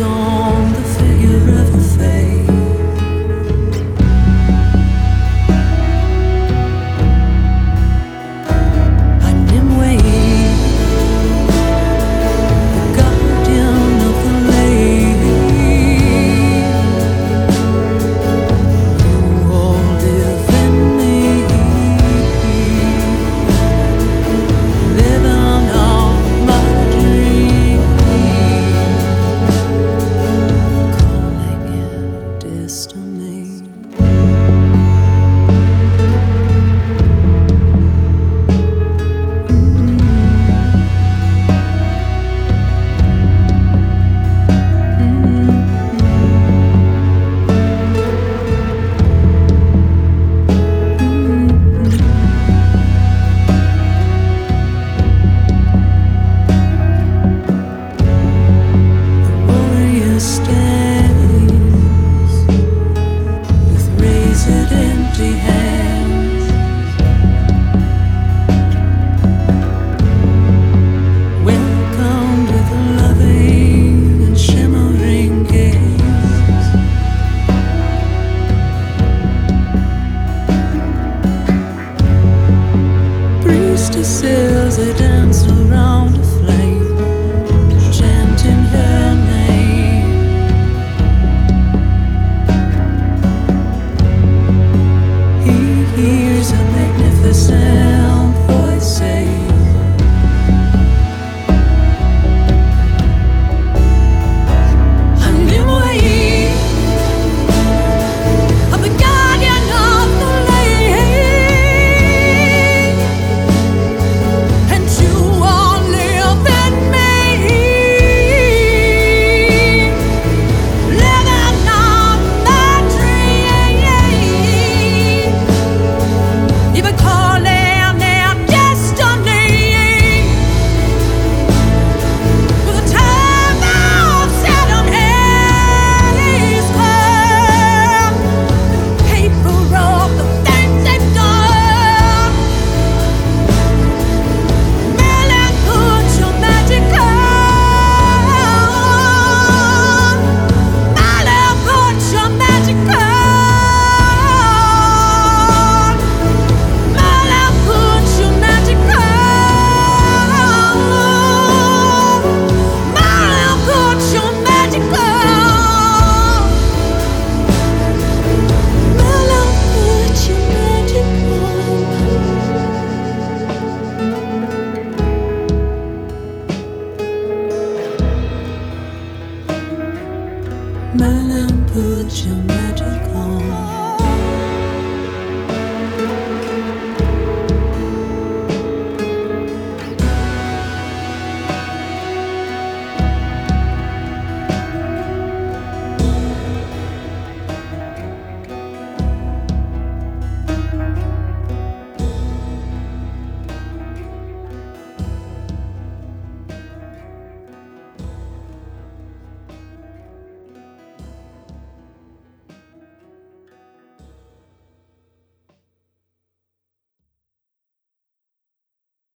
on the figure of a face. put your magic on.